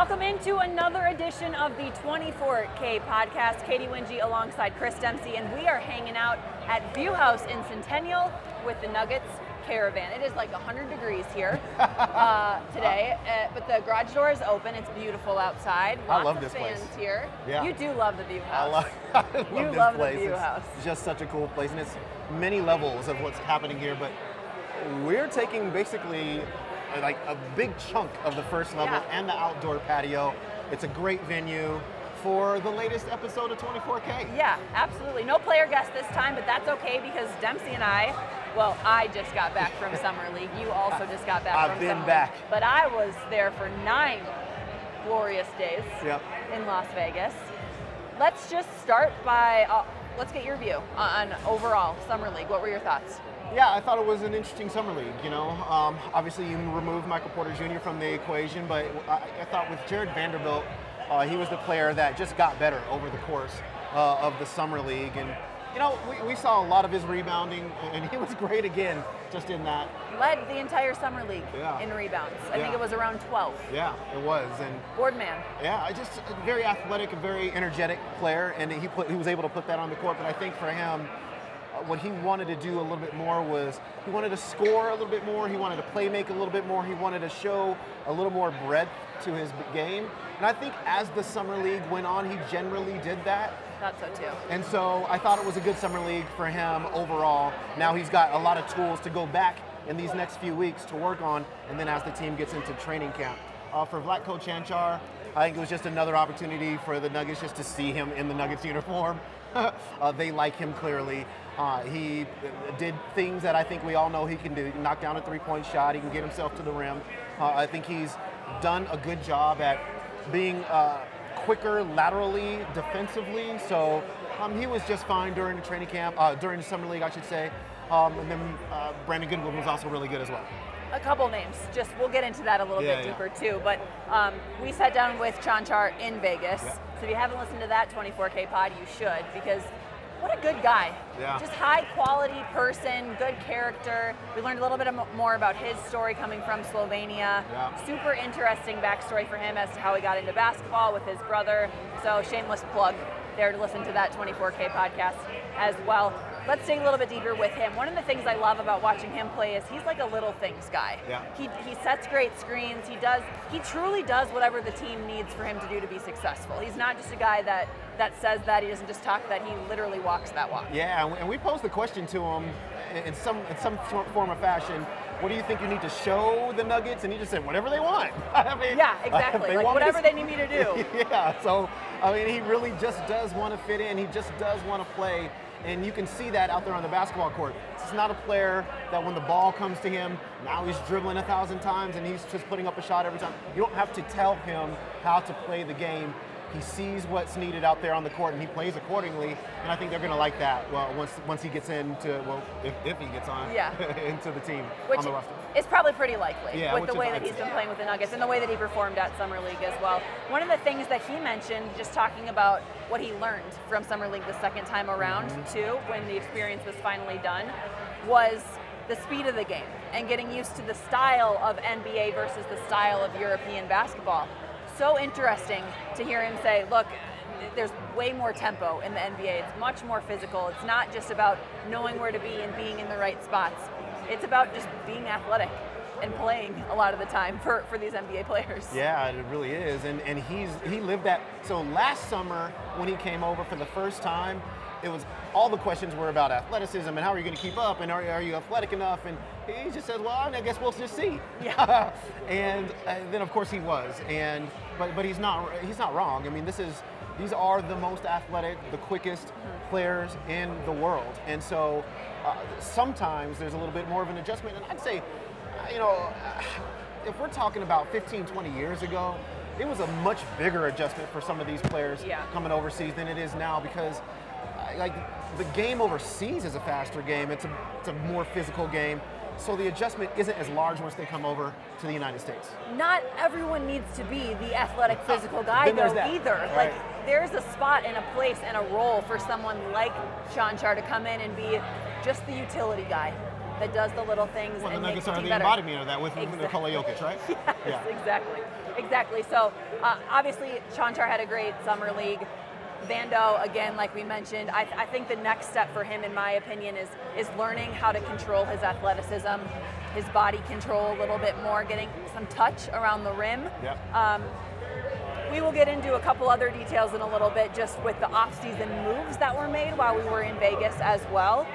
Welcome into another edition of the 24K podcast. Katy Winge alongside Chris Dempsey, and we are hanging out at View House in Centennial with the Nuggets caravan. It is like 100 degrees here uh, today, uh, but the garage door is open. It's beautiful outside. Lots I love of this fans place. here. Yeah. You do love the View I love, I love You this love the place. View it's House. just such a cool place, and it's many levels of what's happening here. But we're taking basically like a big chunk of the first level Yeah. and the outdoor patio. It's a great venue for the latest episode of 24K. Yeah, absolutely. No player guest this time, but that's okay because Dempsey and I, well, I just got back from Summer League. You also just got back I've from been Summer back. League. But I was there for nine glorious days Yep. in Las Vegas. Let's just start by, uh, let's get your view on overall Summer League. What were your thoughts? Yeah, I thought it was an interesting summer league. You know, um, obviously you remove Michael Porter Jr. from the equation, but I, I thought with Jarred Vanderbilt, uh, he was the player that just got better over the course uh, of the summer league, and you know, we, we saw a lot of his rebounding, and he was great again, just in that. Led the entire Summer League Yeah. in rebounds. I think it was around 12. Yeah, it was, and Boardman. yeah, I just a very athletic, very energetic player, and he put, he was able to put that on the court. But I think for him, uh, what he wanted to do a little bit more was he wanted to score a little bit more. He wanted to play make a little bit more. He wanted to show a little more breadth to his game. And I think as the summer league went on, he generally did that. Thought so too. And so I thought it was a good summer league for him overall. Now he's got a lot of tools to go back in these next few weeks to work on, and then as the team gets into training camp. Uh, for Vlatko Cancar, I think it was just another opportunity for the Nuggets just to see him in the Nuggets uniform. uh, they like him clearly. Uh, he did things that I think we all know he can do. He can knock down a three-point shot. He can get himself to the rim. Uh, I think he's done a good job at being uh, quicker laterally defensively. So um, he was just fine during the training camp, uh, during the summer league, I should say. Um, and then uh, Brandon Goodwin was also really good as well. a couple names. Just we'll get into that a little Yeah, bit yeah. deeper too. But um, we sat down with Cancar in Vegas. Yeah. So if you haven't listened to that 24K pod, you should because what a good guy. Yeah. Just high quality person, good character. We learned a little bit more about his story coming from Slovenia. Yeah. Super interesting backstory for him as to how he got into basketball with his brother. So shameless plug there to listen to that 24K podcast as well. Let's dig a little bit deeper with him. One of the things I love about watching him play is he's like a little things guy. Yeah. He, he sets great screens. He does. He truly does whatever the team needs for him to do to be successful. He's not just a guy that that says that. He doesn't just talk that. He literally walks that walk. Yeah, and we- posed the question to him in- some in some form or fashion. What do you think you need to show the Nuggets? And he just said, whatever they want. I mean, Yeah, exactly. they Like me to- whatever they need me to do. yeah, so I mean, he really just does want to fit in. He just does want to play, and you can see that out there on the basketball court. It's not a player that when the ball comes to him, now he's dribbling a thousand times and he's just putting up a shot every time. You don't have to tell him how to play the game. He sees what's needed out there on the court and he plays accordingly. And I think they're going to like that. Well, once once he gets into well, if, if he gets on Yeah. into the team Which on the roster. is probably pretty likely Yeah, with the way that he's been playing with the Nuggets and the way that he performed at Summer League as well. One of the things that he mentioned, just talking about what he learned from Summer League the second time around, Mm-hmm. too, when the experience was finally done, was the speed of the game and getting used to the style of NBA versus the style of European basketball. So interesting to hear him say, look, there's way more tempo in the NBA. It's much more physical. It's not just about knowing where to be and being in the right spots. It's about just being athletic and playing a lot of the time for, for these NBA players. Yeah, it really is, and and he's he lived that. So last summer when he came over for the first time, it was all the questions were about athleticism and how are you going to keep up and are, are you athletic enough? And he just said, well, I guess we'll just see. Yeah. and uh, then of course he was, and but but he's not he's not wrong. I mean, this is these are the most athletic, the quickest players in the world, and so uh, sometimes there's a little bit more of an adjustment. And I'd say, you know, if we're talking about 15, 20 years ago, it was a much bigger adjustment for some of these players Yeah. coming overseas than it is now because uh, like the game overseas is a faster game. It's a, it's a more physical game. So the adjustment isn't as large once they come over to the United States. Not everyone needs to be the athletic physical guy though that, either. right. Like there's a spot and a place and a role for someone like Cancar to come in and be just the utility guy. that does the little things Well, the and makes Nuggets the are the better. embodiment of that with, Exactly. Nikola Jokic, right? Yes, exactly. Exactly. So uh, obviously, Cancar had a great summer league. Vando, again, like we mentioned, I, I think the next step for him, in my opinion, is is learning how to control his athleticism, his body control a little bit more, getting some touch around the rim. Yep. Um, we will get into a couple other details in a little bit, just with the off-season moves that were made while we were in Vegas as well.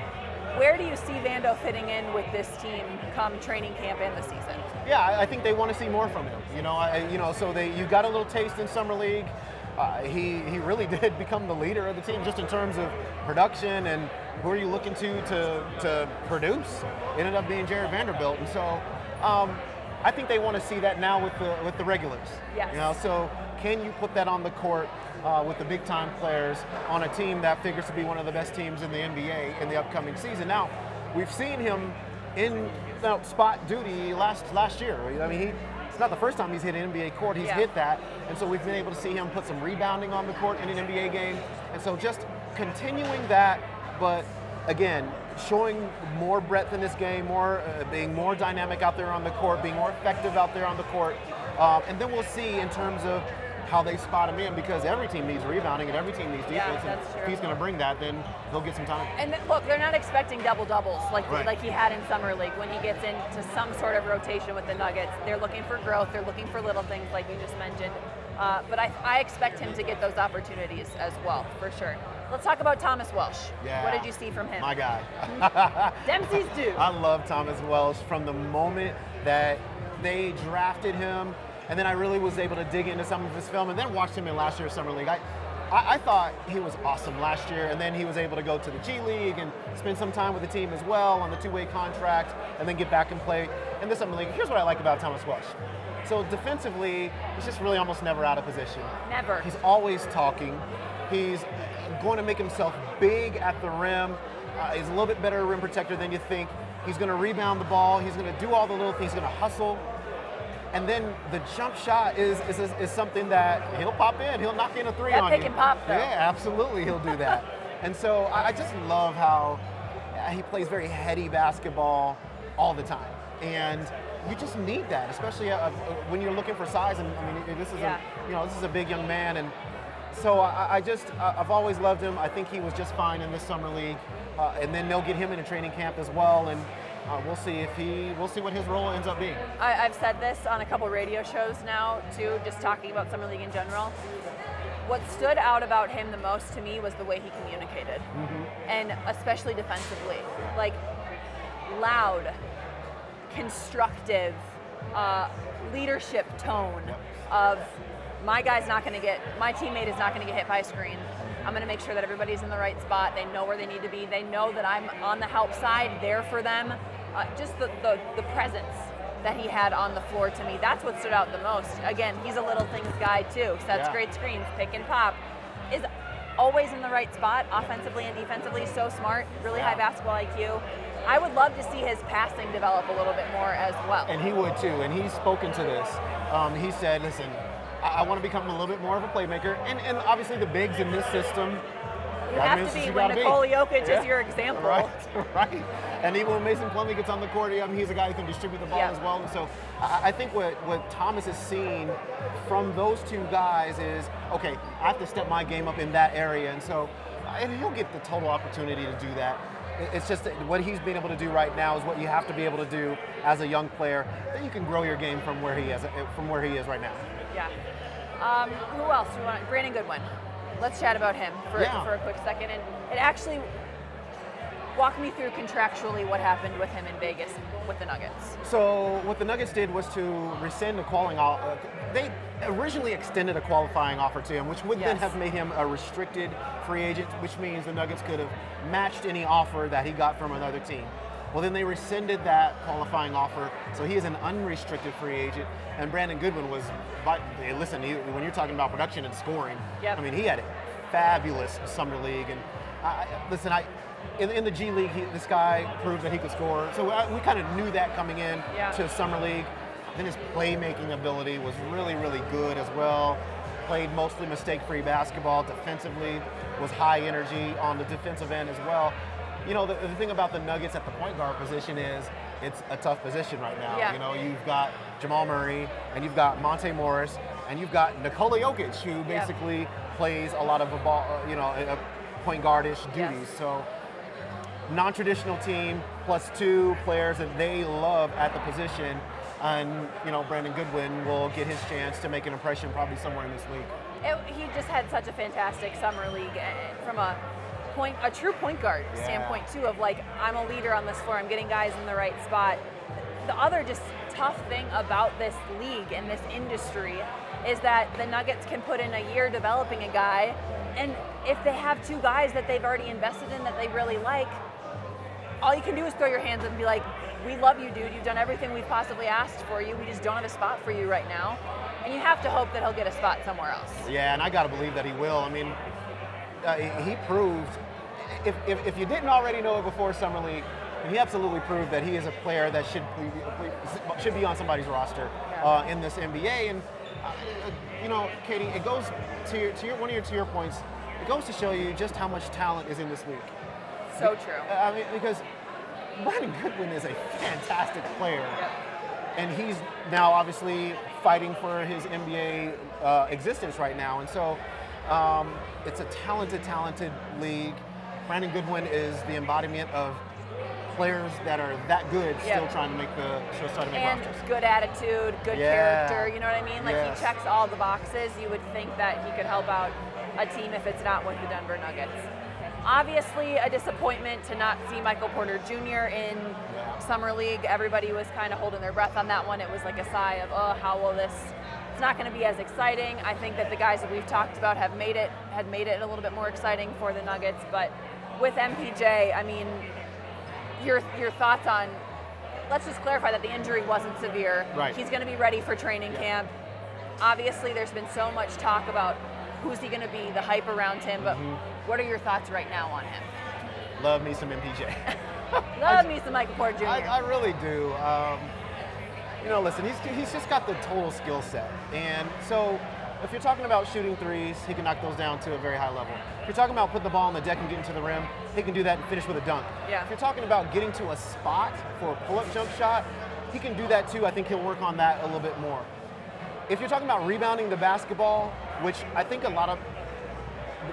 Where do you see Vando fitting in with this team come training camp and the season? Yeah, I- I think they want to see more from him. You know, I, you know, so they you got a little taste in summer league. Uh, he he really did become the leader of the team, just in terms of production and who are you looking to to to produce. It ended up being Jarred Vanderbilt, and so um, I think they want to see that now with the with the regulars. Yes. You know, so can you put that on the court uh, with the big time players on a team that figures to be one of the best teams in the NBA in the upcoming season? Now, we've seen him in you know, spot duty last last year. I mean, he. It's not the first time he's hit an NBA court. He's Yeah. hit that, and so we've been able to see him put some rebounding on the court in an NBA game. And so just continuing that, but again, showing more breadth in this game, more uh, being more dynamic out there on the court, being more effective out there on the court, um, and then we'll see in terms of how they spot him in because every team needs rebounding and every team needs Yeah, defense. that's and if he's going to bring that, then he'll get some time. And look, they're not expecting double doubles like Right. like he had in summer league when he gets into some sort of rotation with the Nuggets. They're looking for growth. They're looking for little things like you just mentioned. Uh, but I, I expect him to get those opportunities as well, for sure. Let's talk about Thomas Welsh. Yeah. What did you see from him? My guy. Dempsey's dude. I love Thomas Welsh from the moment that they drafted him, and then I really was able to dig into some of his film, and then watched him in last year's summer league. I, I, I thought he was awesome last year, and then he was able to go to the G League and spend some time with the team as well on the two-way contract, and then get back and play in the summer league. Here's what I like about Thomas Welsh. So defensively, he's just really almost never out of position. Never. He's always talking. He's going to make himself big at the rim. Uh, he's a little bit better rim protector than you think. He's going to rebound the ball. He's going to do all the little things. He's going to hustle. And then the jump shot is, is, is something that he'll pop in. He'll knock in a three That on pick you. and pop, though. Yeah, absolutely, he'll do that. and so I, I just love how he plays very heady basketball all the time. And you just need that, especially uh, uh, when you're looking for size. And I mean, this is Yeah. a you know this is a big young man, and so I, I just I've always loved him. I think he was just fine in this summer league, uh, and then they'll get him into training camp as well, and uh, we'll see if he we'll see what his role ends up being. I, I've said this on a couple radio shows now too, just talking about summer league in general. What stood out about him the most to me was the way he communicated, and especially defensively, like loud, constructive, uh, leadership tone of my guy's not going to get, my teammate is not going to get hit by a screen. I'm going to make sure that everybody's in the right spot. They know where they need to be. They know that I'm on the help side, there for them. Uh, just the, the, the presence that he had on the floor to me. That's what stood out the most. Again, he's a little things guy too. Sets Yeah. great screens, pick and pop. Is always in the right spot, offensively and defensively. So smart, really high basketball IQ. I would love to see his passing develop a little bit more as well. And he would too, and he's spoken to this. Um, he said, listen, I, I want to become a little bit more of a playmaker. And, and obviously the bigs in this system, you have to be when be. Nikola Jokic Yeah. is your example. Right, right. And even when Mason Plumlee gets on the court, I mean, he's a guy who can distribute the ball Yeah. as well. And so I, think what, what Thomas has seen from those two guys is, okay, I have to step my game up in that area. And so and he'll get the total opportunity to do that. It's just what he's been able to do right now is what you have to be able to do as a young player. Then you can grow your game from where he is, from where he is right now. Yeah. Um, who else? We want Brandon Goodwin. Let's chat about him for, Yeah. for a quick second. And it actually walk me through contractually what happened with him in Vegas with the Nuggets. So what the Nuggets did was to rescind a qualifying. Uh, they originally extended a qualifying offer to him, which would then have made him a restricted free agent, which means the Nuggets could have matched any offer that he got from another team. Well, then they rescinded that qualifying offer, so he is an unrestricted free agent. And Brandon Goodwin was, but listen, he, when you're talking about production and scoring, Yep. I mean, he had a fabulous summer league. And I- listen, I in, in the G League, he, this guy proved that he could score. So I, we kind of knew that coming in Yeah. to summer league. Then his playmaking ability was really, really good as well. Played mostly mistake-free basketball. Defensively, was high energy on the defensive end as well. you know, the, the thing about the Nuggets at the point guard position is it's a tough position right now. Yeah. You know, you've got Jamal Murray and you've got Monte Morris and you've got Nikola Jokic, who basically plays a lot of a ball, uh, you know, point guardish Yes. duties. So non-traditional team plus two players that they love at the position. And you know, Brandon Goodwin will get his chance to make an impression probably somewhere in this league. It, he just had such a fantastic summer league eh, from a point, a true point guard Yeah. standpoint too. Of like, I'm a leader on this floor. I'm getting guys in the right spot. The other just tough thing about this league and this industry is that the Nuggets can put in a year developing a guy, and if they have two guys that they've already invested in that they really like, all you can do is throw your hands up and be like, we love you, dude. You've done everything we've possibly asked for you. We just don't have a spot for you right now. And you have to hope that he'll get a spot somewhere else. Yeah, and I got to believe that he will. I mean, uh, he proved, if, if, if you didn't already know it before Summer League, he absolutely proved that he is a player that should be, should be on somebody's roster Yeah. uh, in this NBA. And, uh, you know, Katy, it goes to, your, to your, one of your, to your points, it goes to show you just how much talent is in this league. So true. I mean, because Brandon Goodwin is a fantastic player. Yep. And he's now obviously fighting for his NBA uh, existence right now. And so um, it's a talented, talented league. Brandon Goodwin is the embodiment of players that are that good still trying to make the still trying to make And rosters. good attitude, good Yeah. character, you know what I mean? Like Yes. he checks all the boxes. You would think that he could help out a team if it's not with the Denver Nuggets. Obviously, a disappointment to not see Michael Porter Jr. in Yeah. Summer League. Everybody was kind of holding their breath on that one. It was like a sigh of, oh, how will this? It's not going to be as exciting. I think that the guys that we've talked about have made it, had made it a little bit more exciting for the Nuggets. But with MPJ, I mean, your your thoughts on? Let's just clarify that the injury wasn't severe. Right. He's going to be ready for training camp. Obviously, there's been so much talk about who's he going to be, the hype around him. But Mm-hmm. what are your thoughts right now on him? Love me some MPJ. Love me some Michael Porter Jr. I, I really do. Um, you know, listen, he's, he's just got the total skill set. And so if you're talking about shooting threes, he can knock those down to a very high level. If you're talking about putting the ball on the deck and getting to the rim, he can do that and finish with a dunk. Yeah. If you're talking about getting to a spot for a pull-up jump shot, he can do that too. I think he'll work on that a little bit more. If you're talking about rebounding the basketball, which I think a lot of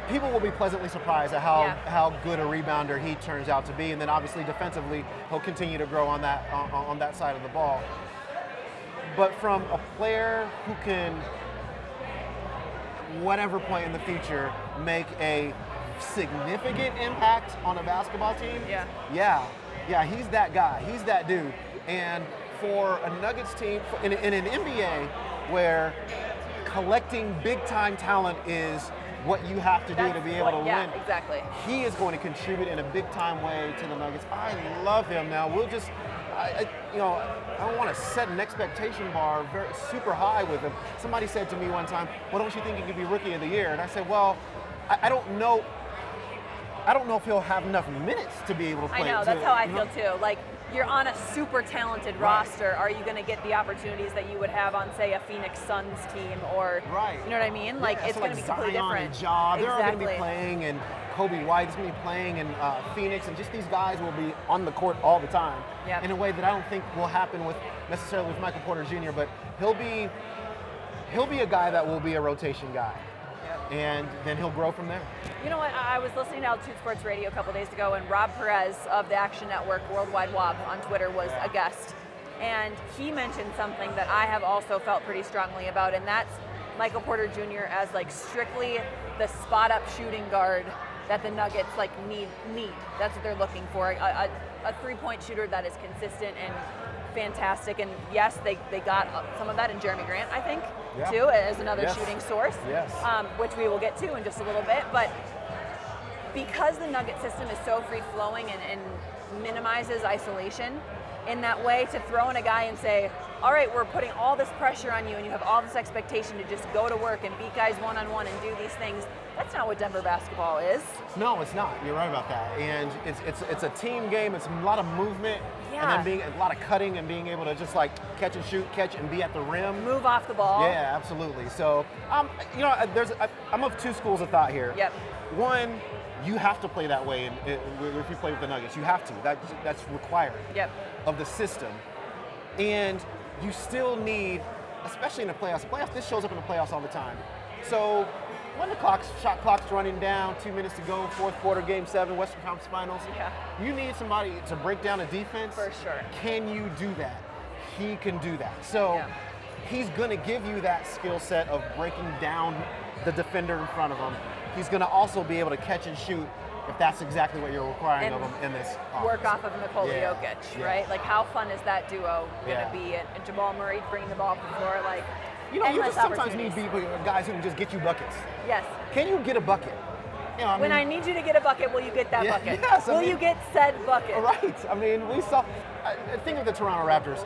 people will be pleasantly surprised at how, Yeah. how good a rebounder he turns out to be, and then obviously defensively he'll continue to grow on that on, on that side of the ball. But from a player who can, whatever point in the future, make a significant impact on a basketball team, Yeah. yeah, yeah, he's that guy. He's that dude. And for a Nuggets team, in, in an NBA where collecting big time talent is what you have to do to be able what- to yeah, win, exactly. he is going to contribute in a big time way to the Nuggets. I love him. Now we'll just, I, I, you know, I don't want to set an expectation bar very super high with him. Somebody said to me one time, "Well, don't you think he could be Rookie of the Year?" And I said, "Well, I, I don't know. I don't know if he'll have enough minutes to be able to play. I know, that's how I feel too. Like, you're on a super talented roster. Are you going to get the opportunities that you would have on, say, a Phoenix Suns team or, Right. you know what I mean? Like, Yeah, it's so going to be completely Zion different. And Ja, they're all going to be playing, and Coby White is going to be playing, and uh, Phoenix, and just these guys will be on the court all the time Yep. in a way that I don't think will happen with necessarily with Michael Porter Jr. But he'll be he'll be a guy that will be a rotation guy. And then he'll grow from there. You know what? I was listening to Altitude Sports Radio a couple days ago, and Rob Perez of the Action Network Worldwide Wob on Twitter was a guest. And he mentioned something that I have also felt pretty strongly about, and that's Michael Porter Jr. as like strictly the spot up shooting guard that the Nuggets like need need. That's what they're looking for. A, a, a three point shooter that is consistent and fantastic. And yes, they, they got some of that in Jerami Grant, I think, Yeah. too, as another Yes. shooting source Yes. um, which we will get to in just a little bit. But because the nugget system is so free flowing and, and minimizes isolation in that way, to throw in a guy and say, all right, we're putting all this pressure on you and you have all this expectation to just go to work and beat guys one on one and do these things, that's not what Denver basketball is. No, it's not. You're right about that. And it's it's it's a team game. It's a lot of movement, and then being a lot of cutting and being able to just like catch and shoot, catch and be at the rim. Move off the ball. Yeah, absolutely. So, um, you know, there's I, I'm of two schools of thought here. Yep. One, you have to play that way. And if you play with the Nuggets, you have to. That, that's required Yep. of the system. And you still need, especially in the playoffs. Playoffs. This shows up in the playoffs all the time. So when the clock's shot clock's running down, two minutes to go, fourth quarter, game seven, Western Conference Finals. Yeah. You need somebody to break down a defense. For sure. Can you do that? He can do that. So Yeah. he's going to give you that skill set of breaking down the defender in front of him. He's going to also be able to catch and shoot if that's exactly what you're requiring And of him in this. Work off of Nikola Yeah. Jokic, Yeah. right? Like, how fun is that duo going to Yeah. be? And, and Jamal Murray bringing the ball up the floor, like, You know, you just sometimes need people, guys who can just get you buckets. Yes. Can you get a bucket? You know, I When mean, I need you to get a bucket, will you get that Yeah, bucket? yes, I will mean- you get said bucket? Right. I mean, we saw. I think of the Toronto Raptors,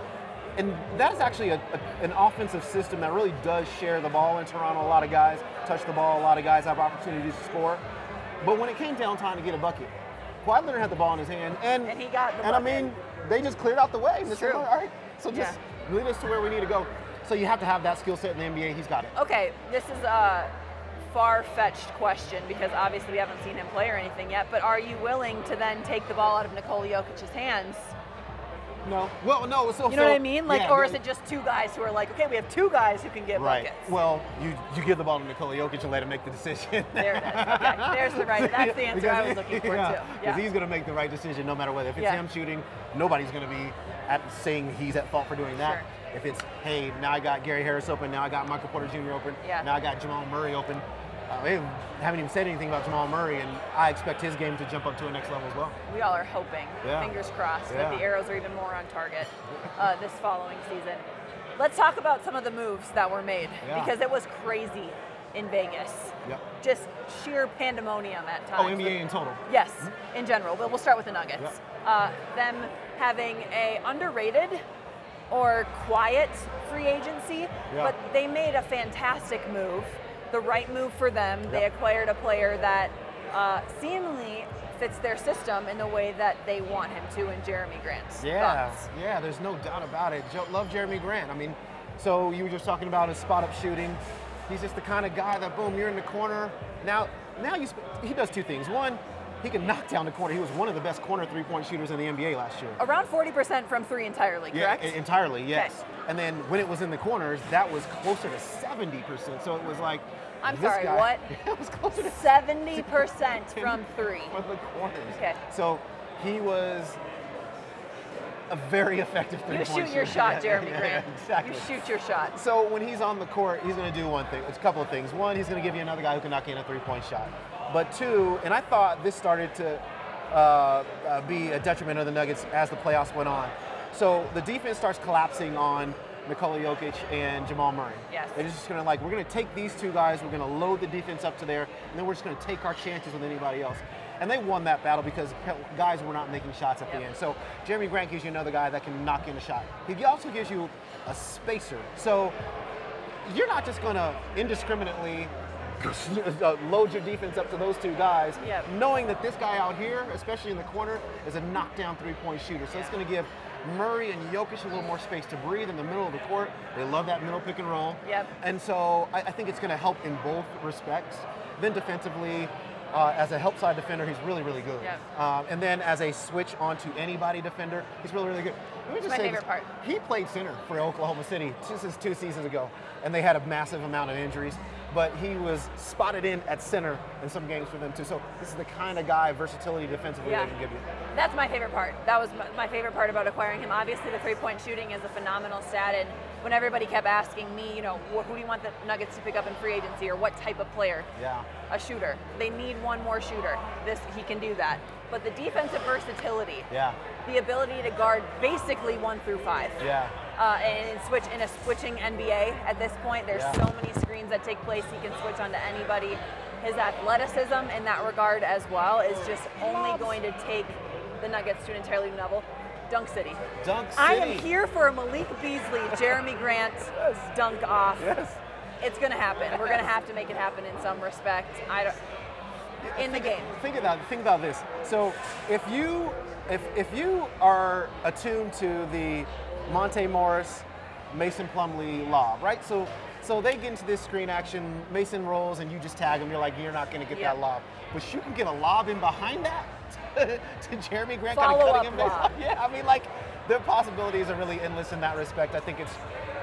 and that is actually a, a- an offensive system that really does share the ball in Toronto. A lot of guys touch the ball. A lot of guys have opportunities to score. But when it came down time to get a bucket, Kawhi Leonard had the ball in his hand, and And he got the And I mean, they just cleared out the way. It's true. All right. So just lead us to where we need to go. So you have to have that skill set in the NBA. He's got it. Okay, this is a far-fetched question because obviously we haven't seen him play or anything yet. But are you willing to then take the ball out of Nikola Jokic's hands? No. Well, no. So You know so- what I mean? Like, yeah, or yeah. is it just two guys who are like, okay, we have two guys who can get Right. buckets? Well, you you give the ball to Nikola Jokic and let him make the decision. There it is. Okay, there's the right. That's the answer I was looking for yeah, too. Because he's going to make the right decision no matter what. If it's Yeah. him shooting, nobody's going to be at saying he's at fault for doing that. Sure. If it's hey, now I got Gary Harris open, now I got Michael Porter Jr. open, Yeah. now I got Jamal Murray open. Uh, haven't even said anything about Jamal Murray, and I expect his game to jump up to a next level as well. we all are hoping, Yeah. fingers crossed, Yeah. that the arrows are even more on target uh, this following season. Let's talk about some of the moves that were made Yeah. because it was crazy in Vegas. Yep. Just sheer pandemonium at times. Oh, times. NBA in total. Yes, in general, but we'll start with the Nuggets. Yep. Uh, them having a underrated or quiet free agency, Yeah. but they made a fantastic move, the right move for them. They acquired a player that uh, seemingly fits their system in the way that they want him to in Jerami Grant. Yeah, Thoughts? yeah, there's no doubt about it. Love Jerami Grant. I mean, so you were just talking about his spot up shooting. He's just the kind of guy that boom, you're in the corner. Now, now you sp- he does two things. One, he can knock down the corner. He was one of the best corner three-point shooters in the NBA last year. Around 40% from three entirely, correct? Yeah, entirely, yes. And then when it was in the corners, that was closer to 70%. So it was like, I'm sorry, guy- what? it was closer to 70% from three. from the corners. Okay. So he was a very effective three-point shooter. You shoot your shot, Jerami yeah, Grant. Exactly. You shoot your shot. So when he's on the court, he's going to do one thing. It's a couple of things. One, he's going to give you another guy who can knock in a three-point shot. But two, and I thought this started to uh, uh, be a detriment of the Nuggets as the playoffs went on. So the defense starts collapsing on Nikola Jokic and Jamal Murray. Yes. They're just going to like, we're going to take these two guys, we're going to load the defense up to there, and then we're just going to take our chances with anybody else. And they won that battle because guys were not making shots at the end. So Jerami Grant gives you another guy that can knock in a shot. He also gives you a spacer. So you're not just going to indiscriminately load your defense up to those two guys, Yep. knowing that this guy out here, especially in the corner, is a knockdown three-point shooter. So it's going to give Murray and Jokic a little more space to breathe in the middle of the court. They love that middle pick and roll. Yep. And so I, I think it's going to help in both respects. Then defensively, uh, as a help side defender, he's really, really good. Yep. Um, and then as a switch onto anybody defender, he's really, really good. Let me just my say favorite this. part. He played center for Oklahoma City just two seasons ago, and they had a massive amount of injuries. But he was spotted in at center in some games for them too. So this is the kind of guy, versatility defensively, Yeah. they can give you. That's my favorite part. That was my- my favorite part about acquiring him. Obviously, the three-point shooting is a phenomenal stat, and when everybody kept asking me, you know, who do you want the Nuggets to pick up in free agency, or what type of player? Yeah. A shooter. They need one more shooter. This he can do that. But the defensive versatility, Yeah. the ability to guard basically one through five. Yeah. Uh, and switch in a switching NBA at this point. There's Yeah. so many screens that take place. He can switch onto anybody. His athleticism in that regard as well is just only going to take the Nuggets to an entirely new level. Dunk City. Dunk City. I am here for a Malik Beasley, Jerami Grant dunk off. Yes. It's going to happen. We're going to have to make it happen in some respect. I don't. In the game. Think about think about this. So if you if if you are attuned to the Monte Morris Mason Plumlee law, right? So So they get into this screen action, Mason rolls, and you just tag him. You're like, you're not going to get Yeah. that lob. But you can get a lob in behind that to Jerami Grant, kind of cutting him. lob. Yeah, I mean, like the possibilities are really endless in that respect. I think it's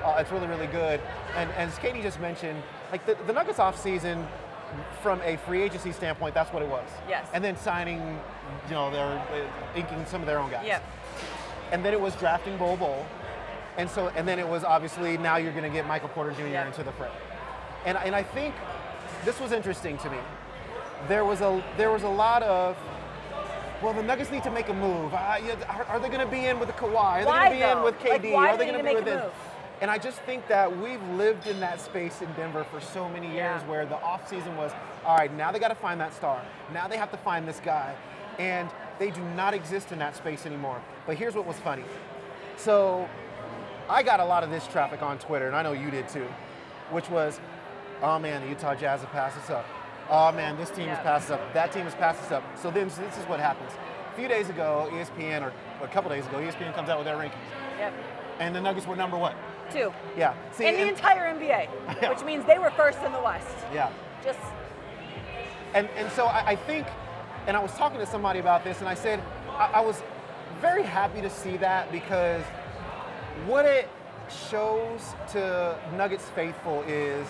uh, it's really really good. And, and as Katie just mentioned, like the, the Nuggets off season, from a free agency standpoint, that's what it was. Yes. And then signing, you know, their uh, inking some of their own guys. Yep. And then it was drafting Bol Bol. And so, and then it was obviously now you're going to get Michael Porter Jr. Yeah. into the fray. And, and I think this was interesting to me. There was a there was a lot of well, the Nuggets need to make a move. Uh, yeah, are, are they going to be in with the Kawhi? Are they going to be in with KD? why are they they going to to be with it? And I just think that we've lived in that space in Denver for so many years Yeah. where the offseason was, all right, now they got to find that star. Now they have to find this guy. And they do not exist in that space anymore. But here's what was funny. So I got a lot of this traffic on Twitter, and I know you did too, which was, oh man, the Utah Jazz have passed us up. Oh man, this team has passed us up. That team has passed us up. So then this is what happens. A few days ago, ESPN, or a couple days ago, ESPN comes out with their rankings. Yep. And the Nuggets were number what? Two. Yeah. See, in the and- entire NBA, Yeah. which means they were first in the West. yeah. Just And, and so I, I think, and I was talking to somebody about this, and I said, I, I was very happy to see that because what it shows to Nuggets faithful is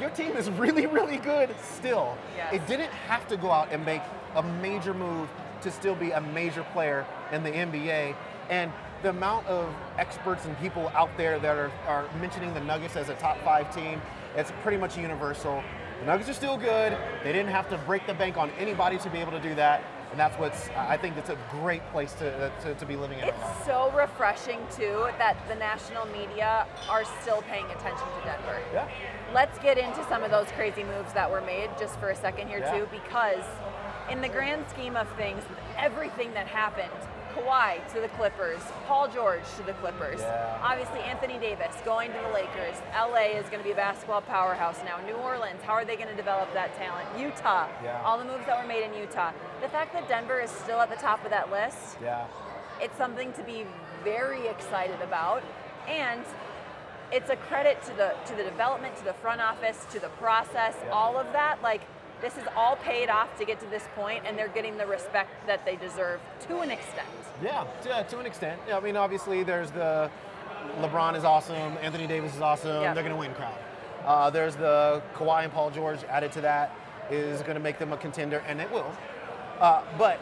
your team is really, really good still. Yes. It didn't have to go out and make a major move to still be a major player in the NBA. And the amount of experts and people out there that are, are mentioning the Nuggets as a top five team, it's pretty much universal. The Nuggets are still good. They didn't have to break the bank on anybody to be able to do that. And that's what's, I think it's a great place to, uh, to, to be living in. right it's so refreshing too that the national media are still paying attention to Denver. Yeah. Let's get into some of those crazy moves that were made just for a second here Yeah. too, because in the grand scheme of things, everything that happened, Kawhi to the Clippers, Paul George to the Clippers, Yeah. obviously Anthony Davis going to the Lakers, LA is going to be a basketball powerhouse now, New Orleans, how are they going to develop that talent? Utah, Yeah. all the moves that were made in Utah. The fact that Denver is still at the top of that list, Yeah. it's something to be very excited about and it's a credit to the to the development to the front office to the process Yeah. all of that like this is all paid off to get to this point and they're getting the respect that they deserve to an extent Yeah, to, to an extent. Yeah, I mean, obviously, there's the LeBron is awesome, Anthony Davis is awesome, Yeah. they're going to win crowd. Uh, there's the Kawhi and Paul George added to that is going to make them a contender, and it will. Uh, but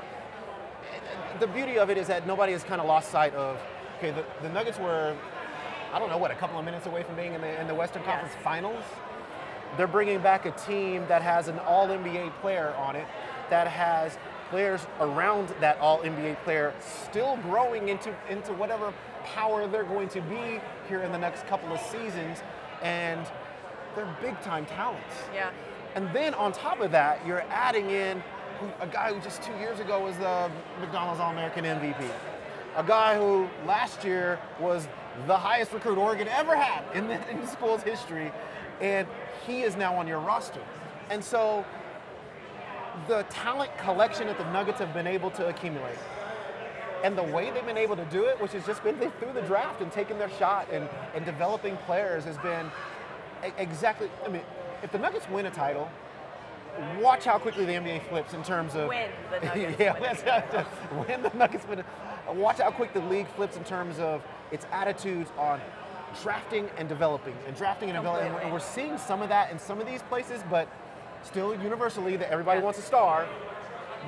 the beauty of it is that nobody has kind of lost sight of, okay, the, the Nuggets were, I don't know, what, a couple of minutes away from being in the, in the Western Yes. Conference Finals? They're bringing back a team that has an all NBA player on it, that has players around that all NBA player still growing into, into whatever power they're going to be here in the next couple of seasons. And they're big time talents. yeah And then on top of that, you're adding in a guy who just two years ago was the McDonald's All American MVP. A guy who last year was the highest recruit Oregon ever had in the, in the school's history. And he is now on your roster. And so the talent collection that the Nuggets have been able to accumulate and the way they've been able to do it, which has just been through the draft and taking their shot and, and developing players, has been exactly. I mean, if the Nuggets win a title, watch how quickly the NBA flips in terms of When the Nuggets yeah, win the Nuggets win. a- Watch how quick the league flips in terms of its attitudes on drafting and developing and drafting and oh, developing. And we're seeing some of that in some of these places, but still universally that everybody Yeah. wants a star.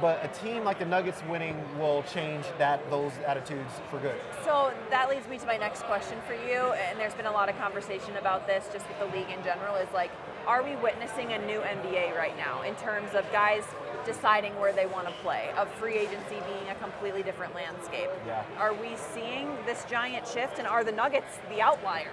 But a team like the Nuggets winning will change that those attitudes for good. So that leads me to my next question for you, and there's been a lot of conversation about this just with the league in general. Is like, are we witnessing a new NBA right now in terms of guys deciding where they want to play, of free agency being a completely different landscape? Yeah. Are we seeing this giant shift, and are the Nuggets the outlier?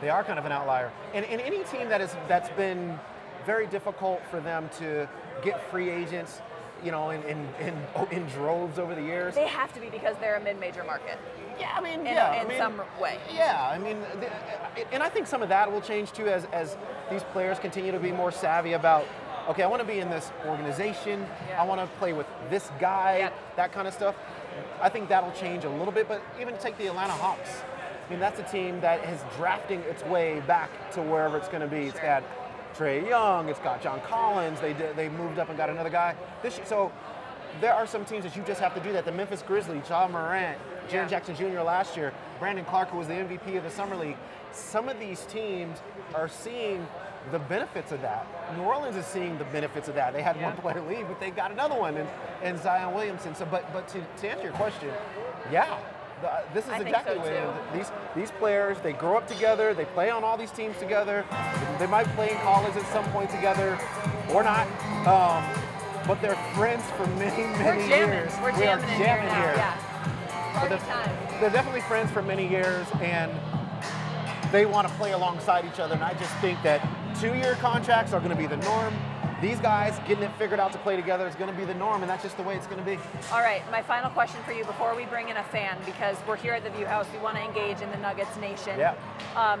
They are kind of an outlier. And, and any team that is that's been very difficult for them to get free agents, you know, in in, in, in droves over the years. They have to be because they're a mid-major market Yeah, I mean, in, yeah, I in mean, some way. Yeah, I mean, th- uh, and I think some of that will change too as, as these players continue to be more savvy about, okay, I want to be in this organization, Yeah. I want to play with this guy, Yep. that kind of stuff. I think that'll change a little bit, but even take the Atlanta Hawks. I mean, that's a team that is drafting its way back to wherever it's going to be. It's got Trae Young, it's got John Collins. They did, they moved up and got another guy. This so there are some teams that you just have to do that. The Memphis Grizzlies, Ja Morant, Jaren Yeah. Jackson Jr. last year, Brandon Clarke, who was the MVP of the summer league. Some of these teams are seeing the benefits of that. New Orleans is seeing the benefits of that. They had one player leave, but they got another one, and, and Zion Williamson. So, but but to, to answer your question, yeah, this is I exactly so, what. These these players, they grow up together. They play on all these teams together. They might play in college at some point together, or not. Um, but they're friends for many, We're many jamming. years. We're we are jamming in here now. here. Yeah. They're, they're definitely friends for many years, and they want to play alongside each other. And I just think that two-year contracts are going to be the norm. These guys getting it figured out to play together is going to be the norm, and that's just the way it's going to be. All right, my final question for you before we bring in a fan, because we're here at the View House, we want to engage in the Nuggets Nation. Yeah. Um,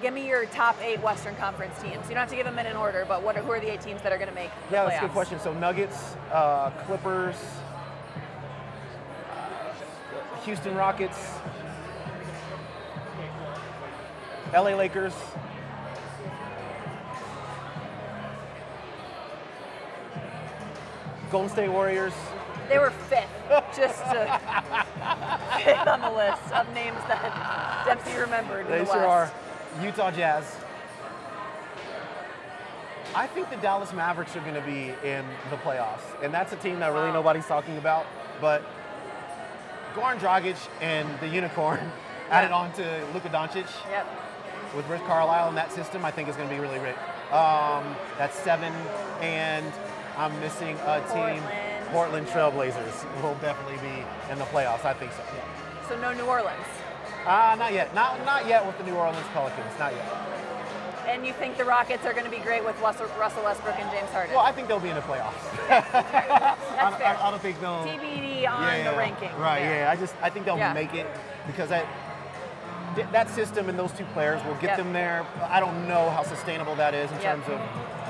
give me your top eight Western Conference teams. You don't have to give them in an order, but what are, who are the eight teams that are going to make the Yeah, playoffs? that's a good question. So Nuggets, uh, Clippers, Houston Rockets, LA Lakers, Golden State Warriors. They were fifth, just to fifth on the list of names that Dempsey remembered in They the sure are. Utah Jazz. I think the Dallas Mavericks are going to be in the playoffs, and that's a team that really Wow. nobody's talking about. But Goran Dragic and the Unicorn added on to Luka Doncic Yep. with Rick Carlisle in that system, I think is going to be really great. Um, that's seven, and I'm missing a team. Portland. Portland Trailblazers will definitely be in the playoffs. I think so. Yeah. So no New Orleans. Uh, not yet. Not not yet with the New Orleans Pelicans. Not yet. And you think the Rockets are going to be great with Russell Russell Westbrook and James Harden? Well, I think they'll be in the playoffs. That's fair. I, I don't think they'll. TBD on yeah, the ranking. Right. there. Yeah. I just I think they'll Yeah. make it because that that system and those two players will get Yep. them there. I don't know how sustainable that is in Yep. terms of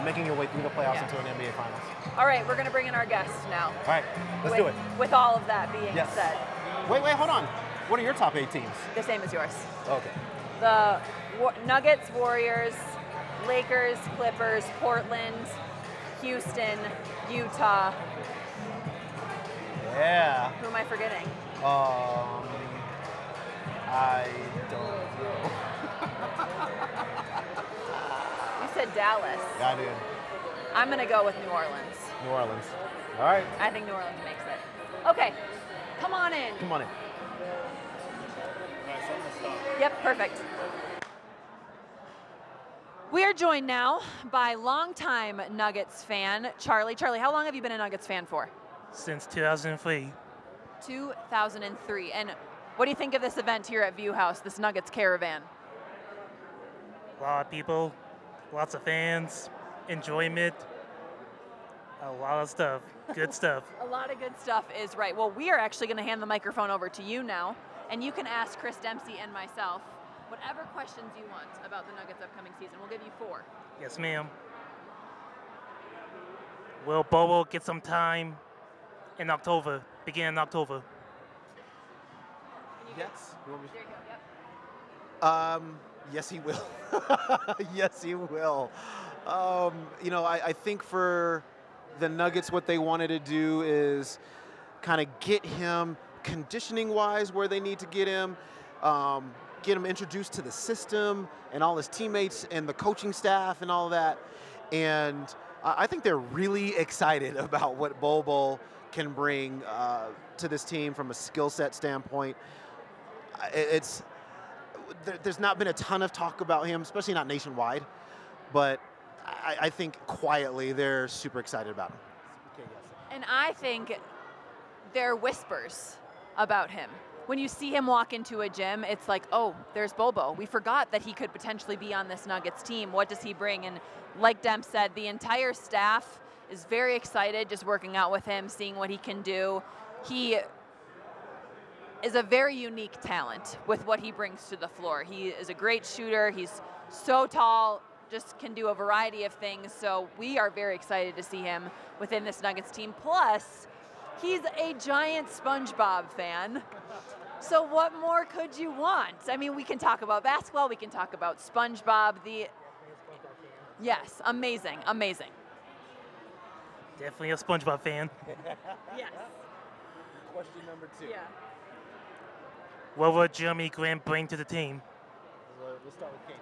making your way through the playoffs Yeah. into an NBA Finals. All right, we're going to bring in our guests now. All right. Let's with, do it. With all of that being Yes. said, Wait. Wait. Hold on. What are your top eight teams? the same as yours. Okay. The Wa- Nuggets, Warriors, Lakers, Clippers, Portland, Houston, Utah. Yeah. Who am I forgetting? Um. I don't know. You said Dallas. I did. I'm going to go with New Orleans. New Orleans. All right. I think New Orleans makes it. Okay, come on in. Come on in. Yep, perfect. We are joined now by longtime Nuggets fan, Charlie. Charlie, how long have you been a Nuggets fan for? since 2003. 2003. And what do you think of this event here at View House, this Nuggets caravan? A lot of people, lots of fans, enjoyment, a lot of stuff, good stuff. A lot of good stuff is right. Well, we are actually going to hand the microphone over to you now, and you can ask Chris Dempsey and myself whatever questions you want about the Nuggets' upcoming season. We'll give you four. Yes, ma'am. Will Bol Bol get some time in October, beginning in October? Yes. You want me- There you go. Yep. Um, yes, he will. yes, he will. Um, you know, I, I think for the Nuggets, what they wanted to do is kind of get him conditioning wise where they need to get him, um, get him introduced to the system and all his teammates and the coaching staff and all that. And I think they're really excited about what Bol Bol can bring uh, to this team from a skill set standpoint. It's there, there's not been a ton of talk about him, especially not nationwide, but I, I think quietly they're super excited about him. And I think there are whispers about him. When you see him walk into a gym, it's like, oh, there's Bol Bol. We forgot that he could potentially be on this Nuggets team. What does he bring? And like Demp said, the entire staff is very excited just working out with him, seeing what he can do. He is a very unique talent with what he brings to the floor. He is a great shooter. He's so tall, just can do a variety of things. So we are very excited to see him within this Nuggets team. Plus, he's a giant SpongeBob fan. So what more could you want? I mean, we can talk about basketball, we can talk about SpongeBob, the Yes, amazing, amazing. Definitely a SpongeBob fan. Yes. Question number two. Yeah. What will Jerami Grant bring to the team? We'll start with Kate.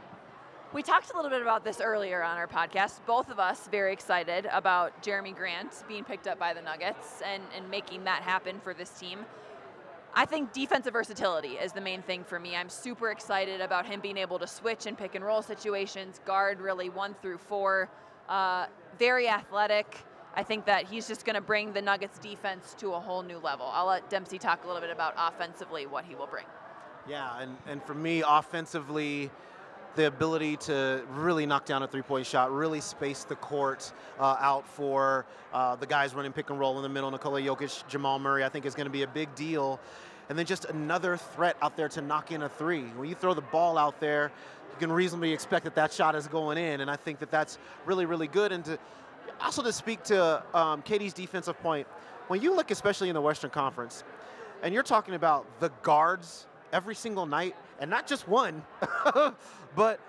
We talked a little bit about this earlier on our podcast. Both of us very excited about Jerami Grant being picked up by the Nuggets and, and making that happen for this team. I think defensive versatility is the main thing for me. I'm super excited about him being able to switch and pick and roll situations, guard really one through four. Uh, very athletic. I think that he's just going to bring the Nuggets defense to a whole new level. I'll let Dempsey talk a little bit about offensively what he will bring. Yeah, and, and for me, offensively, the ability to really knock down a three-point shot, really space the court uh, out for uh, the guys running pick and roll in the middle, Nikola Jokic, Jamal Murray, I think is going to be a big deal. And then just another threat out there to knock in a three. When you throw the ball out there, you can reasonably expect that that shot is going in, and I think that that's really, really good. And to also to speak to um, Katy's defensive point, when you look especially in the Western Conference, and you're talking about the guards every single night, and not just one, but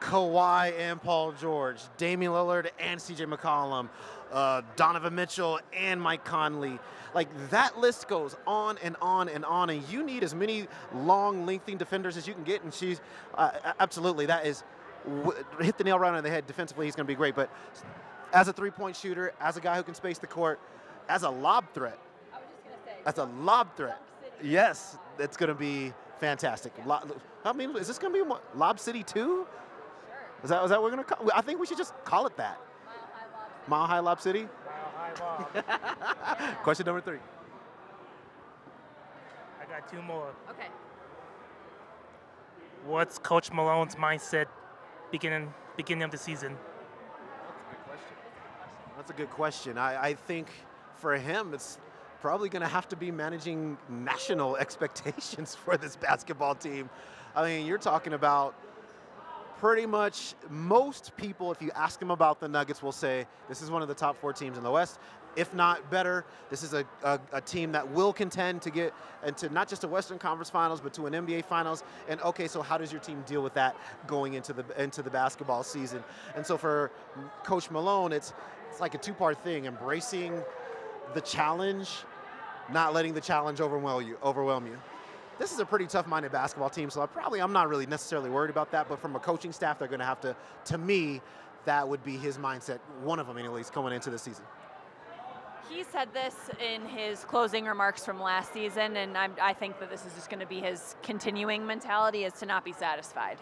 Kawhi and Paul George, Damian Lillard and CJ McCollum, uh, Donovan Mitchell and Mike Conley. Like that list goes on and on and on, and you need as many long, lengthy defenders as you can get. And she's uh, absolutely that is w- hit the nail right on the head. Defensively, he's going to be great, but as a three-point shooter, as a guy who can space the court, as a lob threat, I was just going to say, as a lob threat, yes, it's going to be fantastic. Lo- I mean, is this going to be mo- Lob City 2? Is that, is that what we're going to call I think we should just call it that. Mile High Lob City? Question number three. I got two more. Okay. What's Coach Malone's mindset beginning beginning of the season? That's a good question. I, I think for him, it's probably going to have to be managing national expectations for this basketball team. I mean, you're talking about pretty much most people, if you ask them about the Nuggets, will say this is one of the top four teams in the West, if not better. This is a, a, a team that will contend to get into not just a Western Conference Finals, but to an NBA Finals. And okay, so how does your team deal with that going into the into the basketball season? And so for Coach Malone, it's it's like a two-part thing: embracing the challenge, not letting the challenge overwhelm you. Overwhelm you this is a pretty tough-minded basketball team, so I probably I'm not really necessarily worried about that. But from a coaching staff, they're going to have to. To me, that would be his mindset. One of them, at least, coming into the season. He said this in his closing remarks from last season, and I'm, I think that this is just going to be his continuing mentality: is to not be satisfied.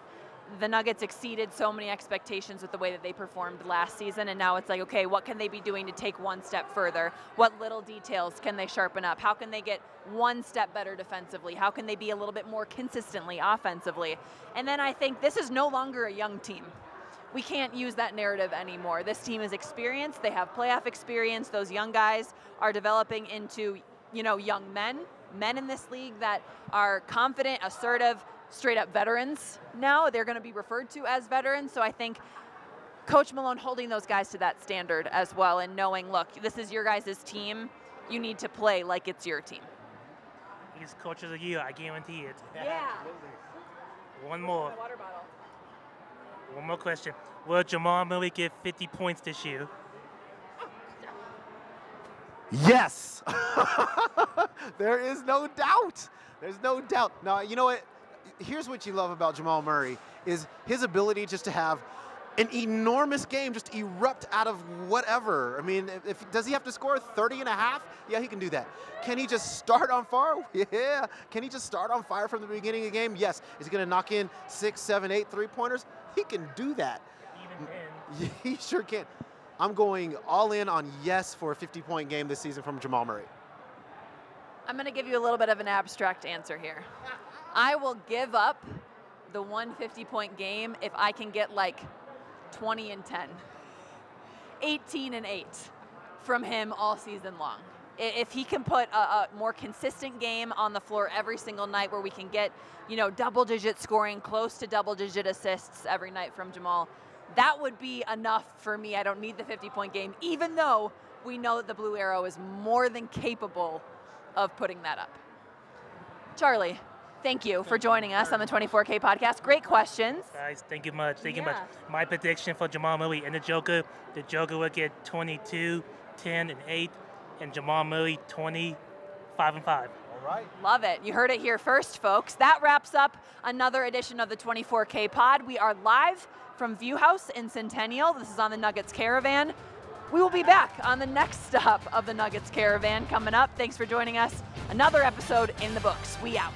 The Nuggets exceeded so many expectations with the way that they performed last season, and now it's like, okay, what can they be doing to take one step further? What little details can they sharpen up? How can they get one step better defensively? How can they be a little bit more consistently offensively? And then I think this is no longer a young team we can't use that narrative anymore. This team is experienced, they have playoff experience. Those young guys are developing into, you know, young men, men in this league that are confident, assertive, straight up veterans now. They're going to be referred to as veterans. So I think Coach Malone holding those guys to that standard as well and knowing, look, this is your guys' team. You need to play like it's your team. He's coach of the year, I guarantee it. Yeah. One more. water bottle. One more question. Will Jamal Murray get 50 points this year? Yes, there is no doubt. There's no doubt. Now, you know what? Here's what you love about Jamal Murray is his ability just to have an enormous game just erupt out of whatever. I mean, if, does he have to score 30 and a half? Yeah, he can do that. Can he just start on fire? Yeah. Can he just start on fire from the beginning of the game? Yes. Is he going to knock in six, seven, eight three pointers? He can do that. Even. He sure can. I'm going all in on yes for a 50 point game this season from Jamal Murray. I'm going to give you a little bit of an abstract answer here. I will give up the 150 point game if I can get like 20 and 10, 18 and 8 from him all season long. If he can put a, a more consistent game on the floor every single night where we can get, you know, double digit scoring, close to double digit assists every night from Jamal, that would be enough for me. I don't need the 50 point game, even though we know that the Blue Arrow is more than capable of putting that up. Charlie, thank you for joining us on the 24K podcast. Great questions. Guys, thank you much. Thank you much. My prediction for Jamal Murray and the Joker, the Joker will get 22, 10, and 8, and Jamal Murray 20, 5 and 5. All right. Love it. You heard it here first, folks. That wraps up another edition of the 24K pod. We are live from ViewHouse in Centennial. This is on the Nuggets Caravan. We will be back on the next stop of the Nuggets Caravan coming up. Thanks for joining us. Another episode in the books. We out.